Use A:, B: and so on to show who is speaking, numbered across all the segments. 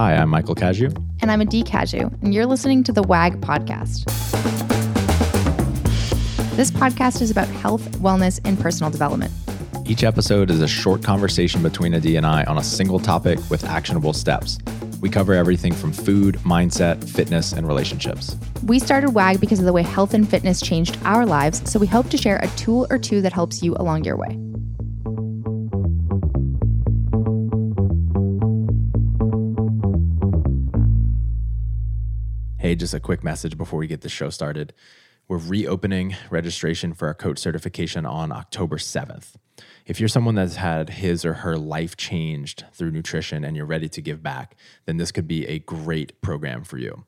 A: Hi, I'm Michael Cazayoux.
B: And I'm Adee Cazayoux, and you're listening to the WAG podcast. This podcast is about health, wellness, and personal development.
A: Each episode is a short conversation between Adee and I on a single topic with actionable steps. We cover everything from food, mindset, fitness, and relationships.
B: We started WAG because of the way health and fitness changed our lives, so we hope to share a tool or two that helps you along your way.
A: Hey, just a quick message before we get the show started. We're reopening registration for our coach certification on October 7th. If you're someone that's had his or her life changed through nutrition and you're ready to give back, then this could be a great program for you.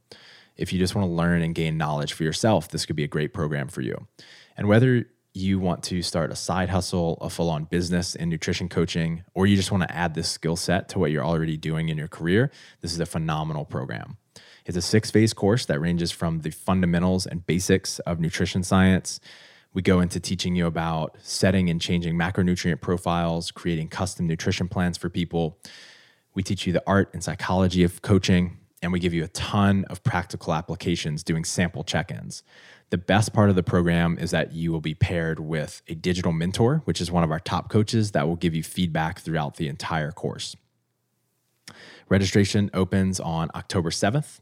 A: If you just want to learn and gain knowledge for yourself, this could be a great program for you. And whether you want to start a side hustle, a full on business in nutrition coaching, or you just want to add this skill set to what you're already doing in your career, this is a phenomenal program. It's a six phase course that ranges from the fundamentals and basics of nutrition science. We go into teaching you about setting and changing macronutrient profiles, creating custom nutrition plans for people. We teach you the art and psychology of coaching, and we give you a ton of practical applications doing sample check ins. The best part of the program is that you will be paired with a digital mentor, which is one of our top coaches that will give you feedback throughout the entire course. Registration opens on October 7th.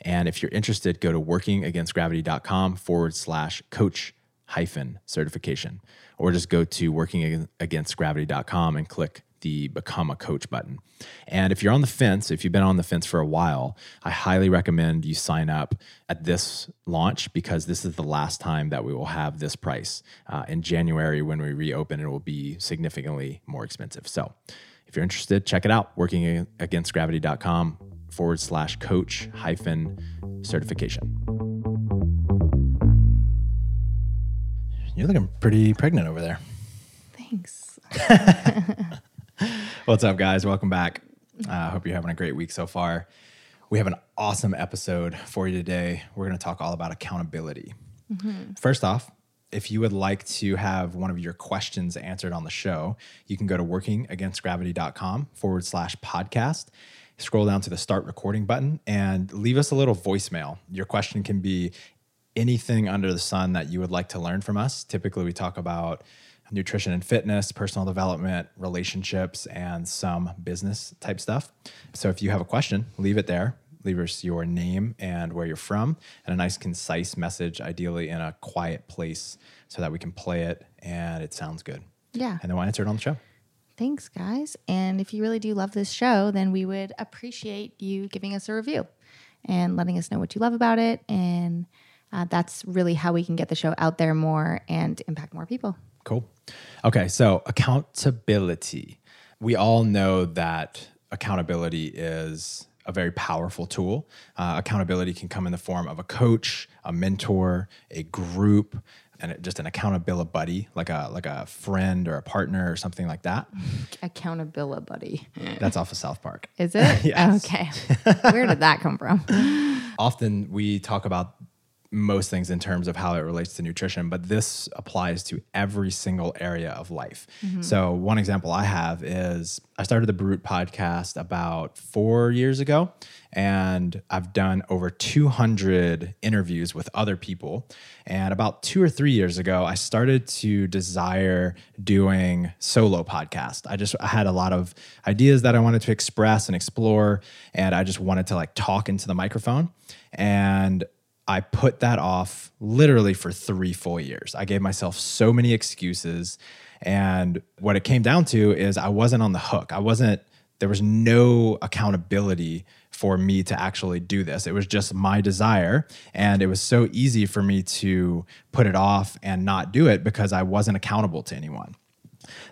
A: And if you're interested, go to workingagainstgravity.com forward slash coach hyphen certification, or just go to workingagainstgravity.com and click the become a coach button. And if you're on the fence, if you've been on the fence for a while, I highly recommend you sign up at this launch because this is the last time that we will have this price. Uh, in January, when we reopen, it will be significantly more expensive. So if you're interested, check it out workingagainstgravity.com forward slash coach hyphen certification. You're looking pretty pregnant over there.
B: Thanks.
A: What's up, guys? Welcome back. I uh, hope you're having a great week so far. We have an awesome episode for you today. We're going to talk all about accountability. Mm-hmm. First off, if you would like to have one of your questions answered on the show, you can go to workingagainstgravity.com forward slash podcast scroll down to the start recording button and leave us a little voicemail. Your question can be anything under the sun that you would like to learn from us. Typically, we talk about nutrition and fitness, personal development, relationships, and some business type stuff. So if you have a question, leave it there. Leave us your name and where you're from, and a nice, concise message, ideally in a quiet place, so that we can play it and it sounds good.
B: Yeah.
A: And then we'll answer it on the show.
B: Thanks, guys. And if you really do love this show, then we would appreciate you giving us a review and letting us know what you love about it. And uh, that's really how we can get the show out there more and impact more people.
A: Cool. Okay. So, accountability. We all know that accountability is a very powerful tool. Uh, accountability can come in the form of a coach, a mentor, a group, and just an accountability buddy, like a like a friend or a partner or something like that.
B: Accountability buddy.
A: That's off of South Park.
B: Is it? yes. Okay. Where did that come from?
A: Often we talk about most things in terms of how it relates to nutrition, but this applies to every single area of life. Mm-hmm. So, one example I have is I started the Brute podcast about four years ago, and I've done over 200 interviews with other people. And about two or three years ago, I started to desire doing solo podcast. I just I had a lot of ideas that I wanted to express and explore, and I just wanted to like talk into the microphone. And I put that off literally for three full years. I gave myself so many excuses. And what it came down to is I wasn't on the hook. I wasn't, there was no accountability for me to actually do this. It was just my desire. And it was so easy for me to put it off and not do it because I wasn't accountable to anyone.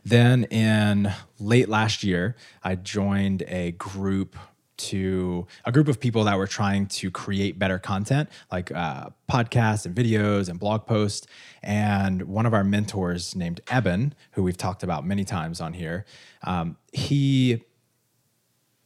A: Then in late last year, I joined a group to a group of people that were trying to create better content like uh, podcasts and videos and blog posts. And one of our mentors named Eben who we've talked about many times on here um, he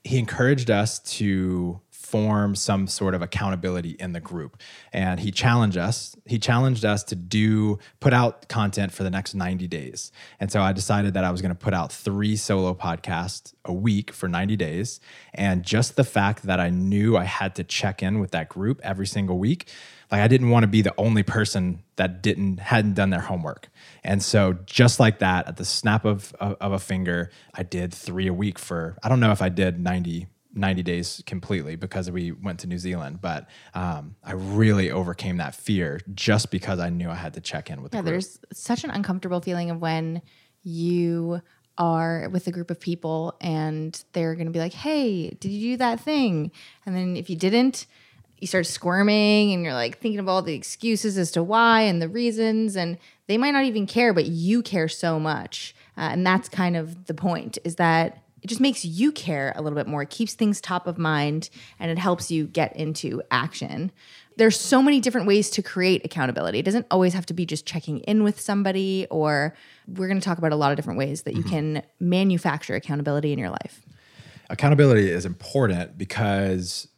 A: he encouraged us to form some sort of accountability in the group. And he challenged us. He challenged us to do put out content for the next 90 days. And so I decided that I was going to put out 3 solo podcasts a week for 90 days. And just the fact that I knew I had to check in with that group every single week like I didn't want to be the only person that didn't hadn't done their homework. And so just like that, at the snap of, of, of a finger, I did three a week for I don't know if I did 90 90 days completely because we went to New Zealand, but um, I really overcame that fear just because I knew I had to check in with.
B: Yeah,
A: the group.
B: there's such an uncomfortable feeling of when you are with a group of people and they're going to be like, "Hey, did you do that thing?" And then if you didn't, you start squirming and you're like thinking of all the excuses as to why and the reasons and they might not even care but you care so much uh, and that's kind of the point is that it just makes you care a little bit more. It keeps things top of mind and it helps you get into action. There's so many different ways to create accountability. It doesn't always have to be just checking in with somebody or we're going to talk about a lot of different ways that you mm-hmm. can manufacture accountability in your life.
A: Accountability is important because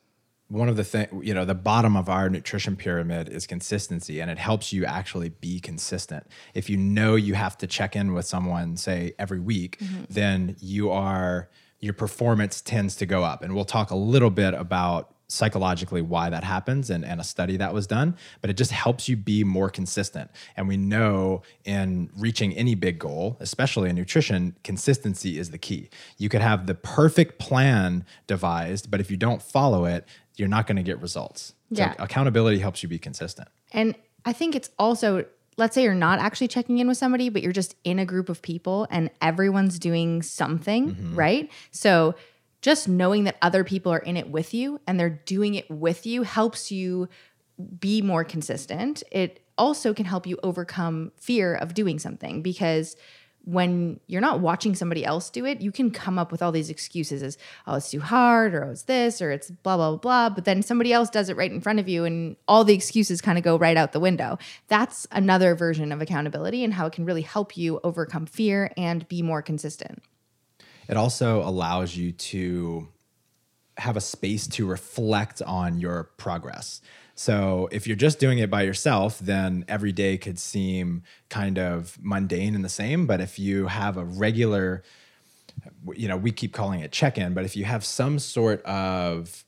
A: one of the thing you know the bottom of our nutrition pyramid is consistency and it helps you actually be consistent. If you know you have to check in with someone say every week mm-hmm. then you are your performance tends to go up. And we'll talk a little bit about psychologically why that happens and, and a study that was done but it just helps you be more consistent. And we know in reaching any big goal especially in nutrition consistency is the key. You could have the perfect plan devised but if you don't follow it you're not going to get results. So
B: Yeah.
A: accountability helps you be consistent.
B: And I think it's also, let's say you're not actually checking in with somebody, but you're just in a group of people and everyone's doing something, mm-hmm. right? So just knowing that other people are in it with you and they're doing it with you helps you be more consistent. It also can help you overcome fear of doing something because when you're not watching somebody else do it, you can come up with all these excuses as, oh, it's too hard, or oh, it's this, or it's blah, blah, blah, blah. But then somebody else does it right in front of you, and all the excuses kind of go right out the window. That's another version of accountability and how it can really help you overcome fear and be more consistent.
A: It also allows you to have a space to reflect on your progress. So if you're just doing it by yourself, then every day could seem kind of mundane and the same. But if you have a regular, you know, we keep calling it check in, but if you have some sort of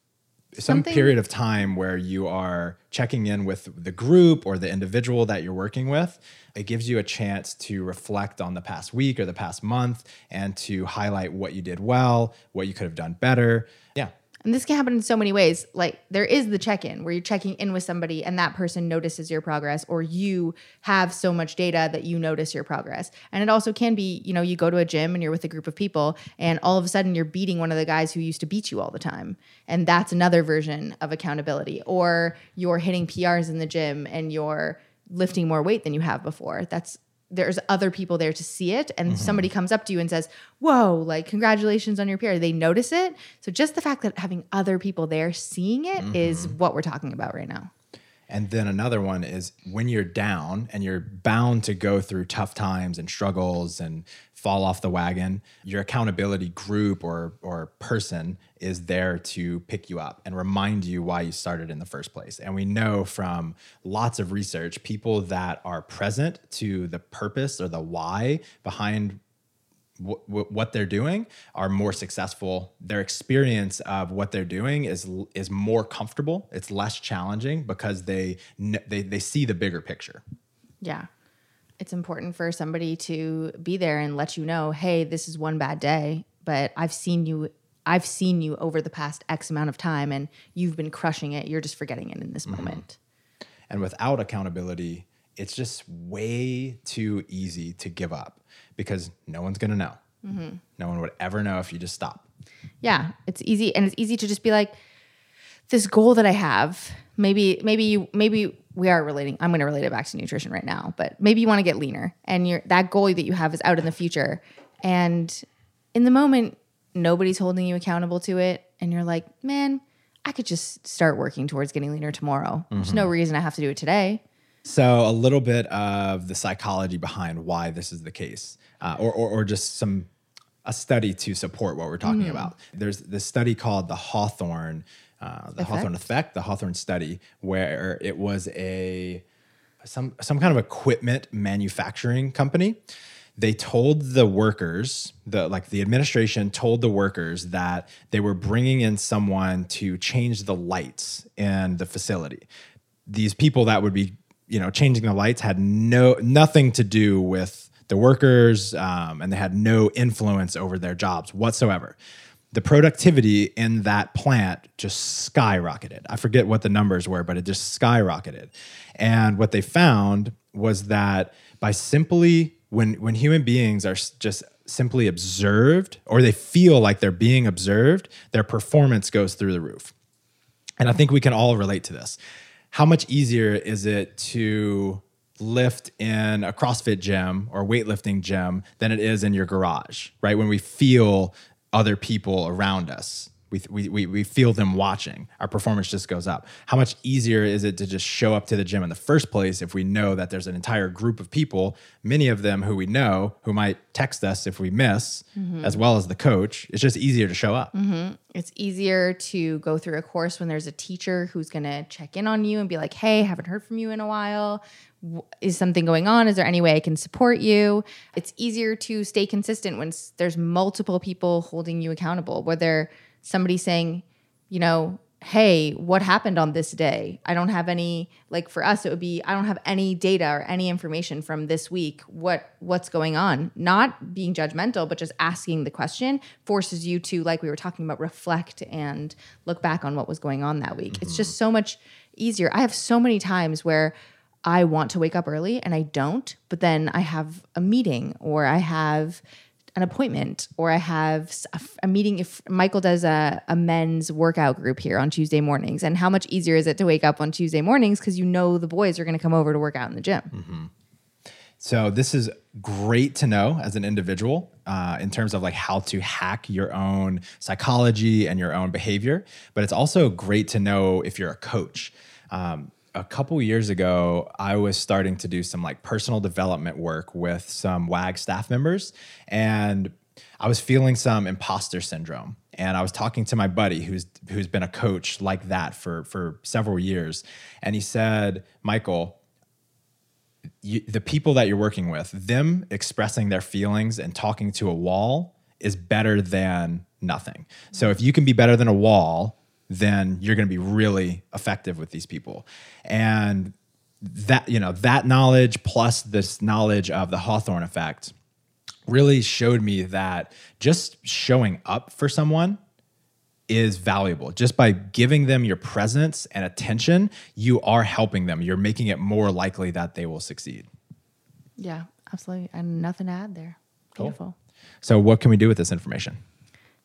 A: some
B: Something-
A: period of time where you are checking in with the group or the individual that you're working with, it gives you a chance to reflect on the past week or the past month and to highlight what you did well, what you could have done better. Yeah.
B: And this can happen in so many ways. Like there is the check-in where you're checking in with somebody and that person notices your progress or you have so much data that you notice your progress. And it also can be, you know, you go to a gym and you're with a group of people and all of a sudden you're beating one of the guys who used to beat you all the time. And that's another version of accountability. Or you're hitting PRs in the gym and you're lifting more weight than you have before. That's there's other people there to see it. And mm-hmm. somebody comes up to you and says whoa like congratulations on your PR they notice it. So just the fact that having other people there seeing it is mm-hmm. what we're talking about right now
A: And then another one is when you're down and you're bound to go through tough times and struggles and fall off the wagon, your accountability group or or person is there to pick you up and remind you why you started in the first place. And we know from lots of research, people that are present to the purpose or the why behind wh- wh- what they're doing are more successful. Their experience of what they're doing is is more comfortable. It's less challenging because they they they see the bigger picture.
B: yeah it's important for somebody to be there and let you know hey this is one bad day but i've seen you i've seen you over the past x amount of time and you've been crushing it you're just forgetting it in this mm-hmm. moment
A: And without accountability, it's just way too easy to give up because no one's gonna know. Mm-hmm. No one would ever know if you just stop.
B: Yeah, it's easy and it's easy to just be like this goal that I have. Maybe maybe you maybe we are relating. I'm going to relate it back to nutrition right now, but maybe you want to get leaner and your that goal that you have is out in the future and in the moment nobody's holding you accountable to it and you're like, "Man, I could just start working towards getting leaner tomorrow. There's no mm-hmm. reason I have to do it today."
A: So a little bit of the psychology behind why this is the case, uh, or, or or just some a study to support what we're talking about. There's this study called the Hawthorne uh, the Hawthorne effect, the Hawthorne study, where it was a some some kind of equipment manufacturing company. They told the workers, the like the administration told the workers that they were bringing in someone to change the lights in the facility. These people that would be, you know, changing the lights had no nothing to do with the workers, um, and they had no influence over their jobs whatsoever the productivity in that plant just skyrocketed. I forget what the numbers were, but it just skyrocketed. And what they found was that by simply when when human beings are just simply observed or they feel like they're being observed, their performance goes through the roof. And I think we can all relate to this. How much easier is it to lift in a CrossFit gym or weightlifting gym than it is in your garage, right? When we feel other people around us. We, we, we feel them watching. Our performance just goes up. How much easier is it to just show up to the gym in the first place if we know that there's an entire group of people, many of them who we know, who might text us if we miss, mm-hmm. as well as the coach? It's just easier to show up.
B: Mm-hmm. It's easier to go through a course when there's a teacher who's going to check in on you and be like, hey, haven't heard from you in a while is something going on? Is there any way I can support you? It's easier to stay consistent when there's multiple people holding you accountable, whether somebody's saying, you know, hey, what happened on this day? I don't have any like for us it would be I don't have any data or any information from this week. What what's going on? Not being judgmental, but just asking the question forces you to like we were talking about reflect and look back on what was going on that week. Mm-hmm. It's just so much easier. I have so many times where I want to wake up early and I don't, but then I have a meeting or I have an appointment or I have a, meeting. If Michael does a, a, men's workout group here on Tuesday mornings, and how much easier is it to wake up on Tuesday mornings because you know the boys are going to come over to work out in the gym? Mm-hmm.
A: So this is great to know as an individual uh, in terms of like how to hack your own psychology and your own behavior, but it's also great to know if you're a coach. Um, a couple years ago, I was starting to do some like personal development work with some WAG staff members, and I was feeling some imposter syndrome. And I was talking to my buddy who's who's been a coach like that for for several years, and he said, "Michael, you, the people that you're working with, them expressing their feelings and talking to a wall is better than nothing. So if you can be better than a wall." Then you're going to be really effective with these people. And that, you know, that knowledge plus this knowledge of the Hawthorne effect really showed me that just showing up for someone is valuable. Just by giving them your presence and attention, you are helping them. You're making it more likely that they will succeed.
B: Yeah, absolutely. And nothing to add there. Beautiful. Cool.
A: So, what can we do with this information?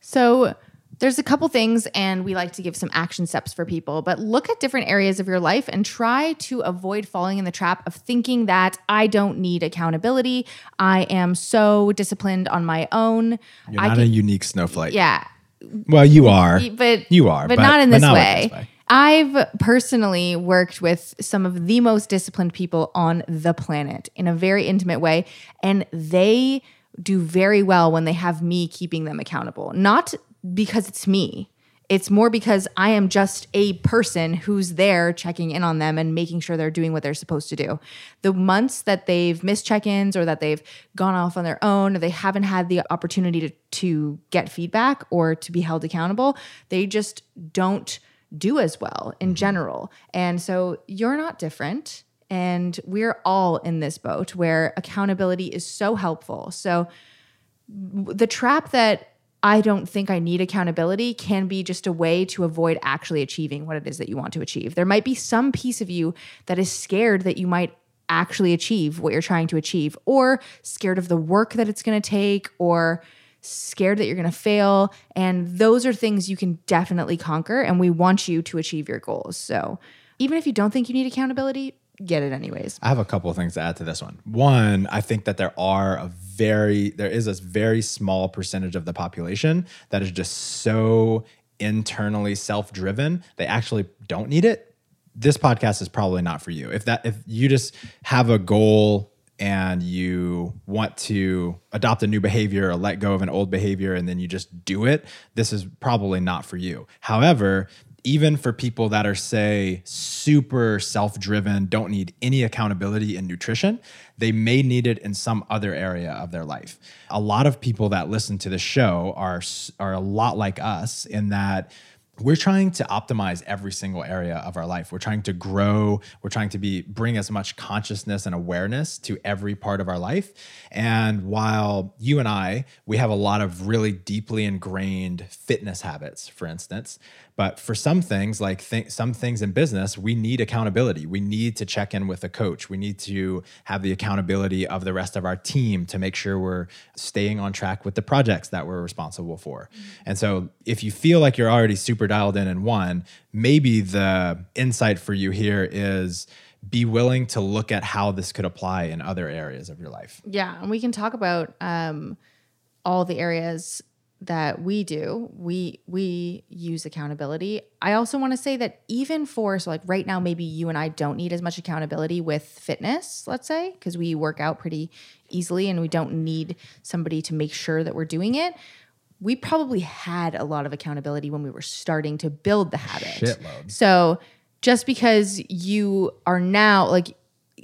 B: So, there's a couple things, and we like to give some action steps for people, but look at different areas of your life and try to avoid falling in the trap of thinking that I don't need accountability. I am so disciplined on my own.
A: You're not can, a unique snowflake.
B: Yeah.
A: Well, you are.
B: But
A: you are.
B: But, but not in this, not way. this way. I've personally worked with some of the most disciplined people on the planet in a very intimate way, and they do very well when they have me keeping them accountable. Not because it's me. It's more because I am just a person who's there checking in on them and making sure they're doing what they're supposed to do. The months that they've missed check ins or that they've gone off on their own, or they haven't had the opportunity to, to get feedback or to be held accountable, they just don't do as well in mm-hmm. general. And so you're not different. And we're all in this boat where accountability is so helpful. So the trap that I don't think I need accountability can be just a way to avoid actually achieving what it is that you want to achieve. There might be some piece of you that is scared that you might actually achieve what you're trying to achieve, or scared of the work that it's going to take, or scared that you're going to fail. And those are things you can definitely conquer. And we want you to achieve your goals. So even if you don't think you need accountability, get it anyways.
A: I have a couple of things to add to this one. One, I think that there are a very there is a very small percentage of the population that is just so internally self-driven they actually don't need it. This podcast is probably not for you. If that if you just have a goal and you want to adopt a new behavior or let go of an old behavior and then you just do it this is probably not for you. However even for people that are, say, super self driven, don't need any accountability in nutrition, they may need it in some other area of their life. A lot of people that listen to the show are, are a lot like us in that we're trying to optimize every single area of our life. We're trying to grow. We're trying to be bring as much consciousness and awareness to every part of our life. And while you and i we have a lot of really deeply ingrained fitness habits for instance but for some things, like th- some things in business, we need accountability. We need to check in with a coach. We need to have the accountability of the rest of our team to make sure we're staying on track with the projects that we're responsible for. Mm-hmm. And so, if you feel like you're already super dialed in in one, maybe the insight for you here is be willing to look at how this could apply in other areas of your life.
B: Yeah, and we can talk about um, all the areas that we do we we use accountability. I also want to say that even for so like right now maybe you and i don't need as much accountability with fitness let's say because we work out pretty easily and we don't need somebody to make sure that we're doing it. We probably had a lot of accountability when we were starting to build the habit.
A: Shitload.
B: so just because you are now like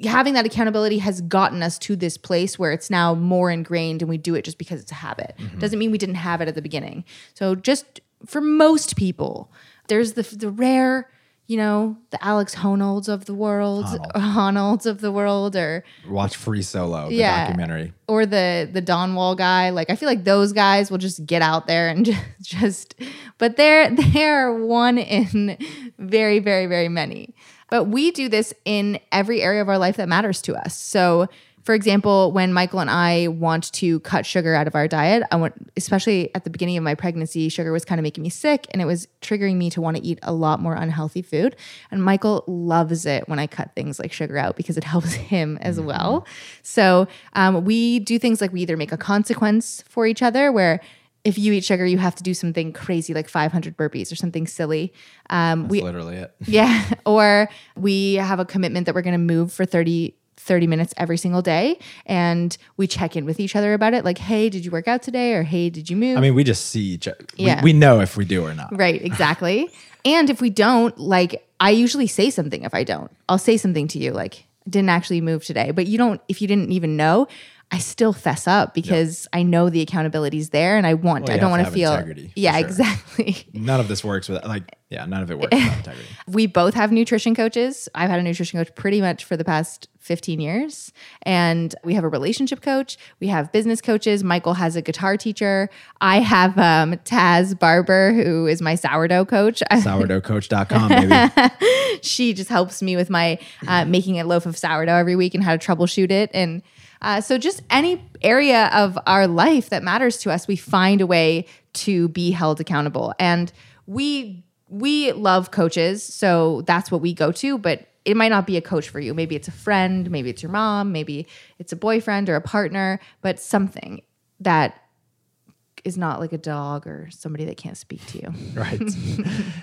B: having that accountability has gotten us to this place where it's now more ingrained and we do it just because it's a habit. Mm-hmm. Doesn't mean we didn't have it at the beginning. So just for most people, there's the the rare, you know, the Alex Honolds of the world, Honolds of the world, or
A: watch Free Solo, the yeah, documentary,
B: or the the Dawn Wall guy. Like I feel like those guys will just get out there and just, just but they're they're one in very very very many. But we do this in every area of our life that matters to us. So, for example, when Michael and I want to cut sugar out of our diet, I want, especially at the beginning of my pregnancy, sugar was kind of making me sick and it was triggering me to want to eat a lot more unhealthy food. And Michael loves it when I cut things like sugar out because it helps him as mm-hmm. well. So um, we do things like we either make a consequence for each other where if you eat sugar, you have to do something crazy like 500 burpees or something silly.
A: Um, That's we, literally it.
B: yeah. Or we have a commitment that we're going to move for 30, 30 minutes every single day. And we check in with each other about it. Like, hey, did you work out today? Or hey, did you move?
A: I mean, we just see each other. Yeah. We, we know if we do or not.
B: Right. Exactly. and if we don't, like, I usually say something if I don't. I'll say something to you like, didn't actually move today. But you don't, if you didn't even know, I still fess up because I know the accountability is there and I want well, I don't want to feel integrity, Yeah, sure. exactly.
A: None of this works with like yeah, none of it works without integrity.
B: We both have nutrition coaches. I've had a nutrition coach pretty much for the past 15 years and we have a relationship coach, we have business coaches, Michael has a guitar teacher. I have um, Taz Barber who is my sourdough coach.
A: sourdoughcoach.com baby.
B: she just helps me with my uh, making a loaf of sourdough every week and how to troubleshoot it and uh, so, just any area of our life that matters to us, we find a way to be held accountable. And we we love coaches, so that's what we go to. But it might not be a coach for you. Maybe it's a friend, maybe it's your mom, maybe it's a boyfriend or a partner, but something that is not like a dog or somebody that can't speak to you.
A: Right.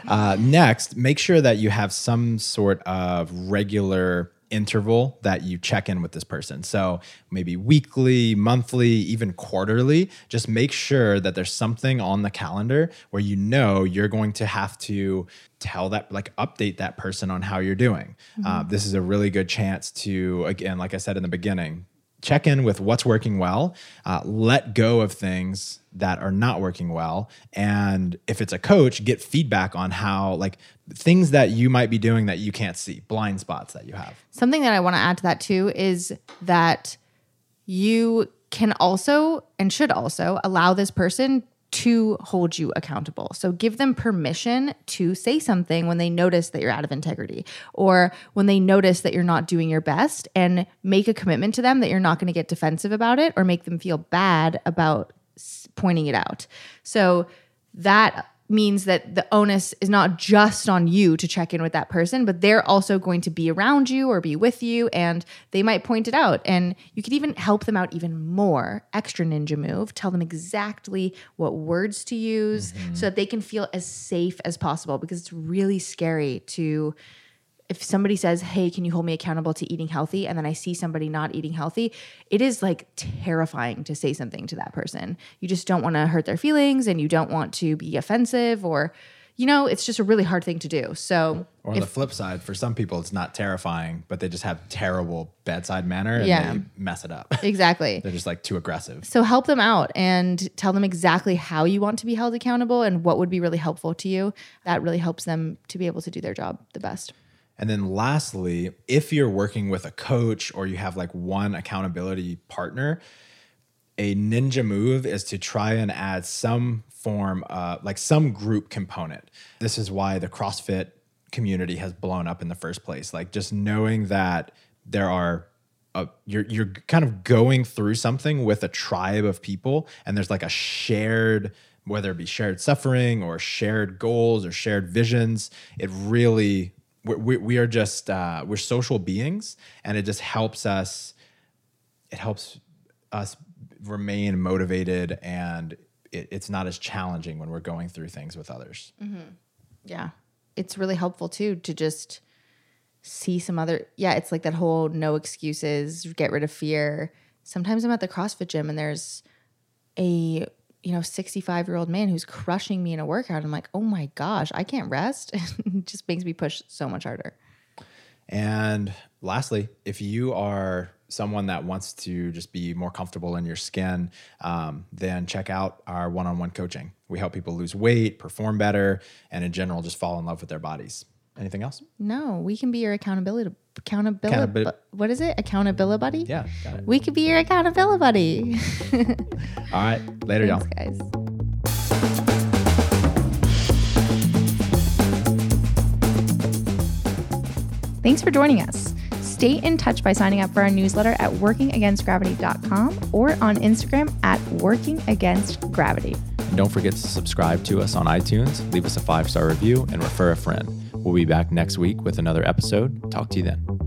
A: uh, next, make sure that you have some sort of regular interval that you check in with this person. So maybe weekly, monthly, even quarterly. Just make sure that there's something on the calendar where you know you're going to have to tell that, like, update that person on how you're doing. Mm-hmm. Uh, this is a really good chance to, again, like I said in the beginning, check in with what's working well, uh, let go of things that are not working well. And if it's a coach, get feedback on how, like, things that you might be doing that you can't see, blind spots that you have.
B: Something that I want to add to that too is that you can also and should also allow this person to hold you accountable. So give them permission to say something when they notice that you're out of integrity or when they notice that you're not doing your best and make a commitment to them that you're not going to get defensive about it or make them feel bad about pointing it out. So that means that the onus is not just on you to check in with that person, but they're also going to be around you or be with you and they might point it out. And you could even help them out even more. Extra ninja move, tell them exactly what words to use mm-hmm. so that they can feel as safe as possible because it's really scary to if somebody says, Hey, can you hold me accountable to eating healthy? And then I see somebody not eating healthy, it is like terrifying to say something to that person. You just don't want to hurt their feelings and you don't want to be offensive or you know, it's just a really hard thing to do. So,
A: Or on the flip side, for some people, it's not terrifying, but they just have terrible bedside manner and
B: Yeah.
A: they mess it up.
B: exactly.
A: They're just like too aggressive.
B: So help them out and tell them exactly how you want to be held accountable and what would be really helpful to you. That really helps them to be able to do their job the best.
A: And then lastly, if you're working with a coach or you have like one accountability partner, a ninja move is to try and add some form, uh, like some group component. This is why the CrossFit community has blown up in the first place. Like just knowing that there are uh, you're you're kind of going through something with a tribe of people, and there's like a shared whether it be shared suffering or shared goals or shared visions. It really we we, are just uh, we're social beings, and it just helps us. It helps us remain motivated and it, it's not as challenging when we're going through things with others.
B: Yeah. It's really helpful too to just see some other yeah, it's like that whole no excuses, get rid of fear. Sometimes I'm at the CrossFit gym and there's a you know 65 year old man who's crushing me in a workout. I'm like, oh my gosh, I can't rest. it just makes me push so much harder.
A: And lastly, if you are someone that wants to just be more comfortable in your skin, um, then check out our one on one coaching. We help people lose weight, perform better, and in general, just fall in love with their bodies. Anything else?
B: No, we can be your accountability accountability.
A: Accountabi-
B: what is it? Accountability buddy?
A: Yeah, got it.
B: We could be your accountability buddy.
A: All right, later, y'all.
B: Guys.
C: Thanks for joining us. Stay in touch by signing up for our newsletter at workingagainstgravity.com or on Instagram at workingagainstgravity.
A: And don't forget to subscribe to us on iTunes, leave us a five star review, and refer a friend. We'll be back next week with another episode. Talk to you then.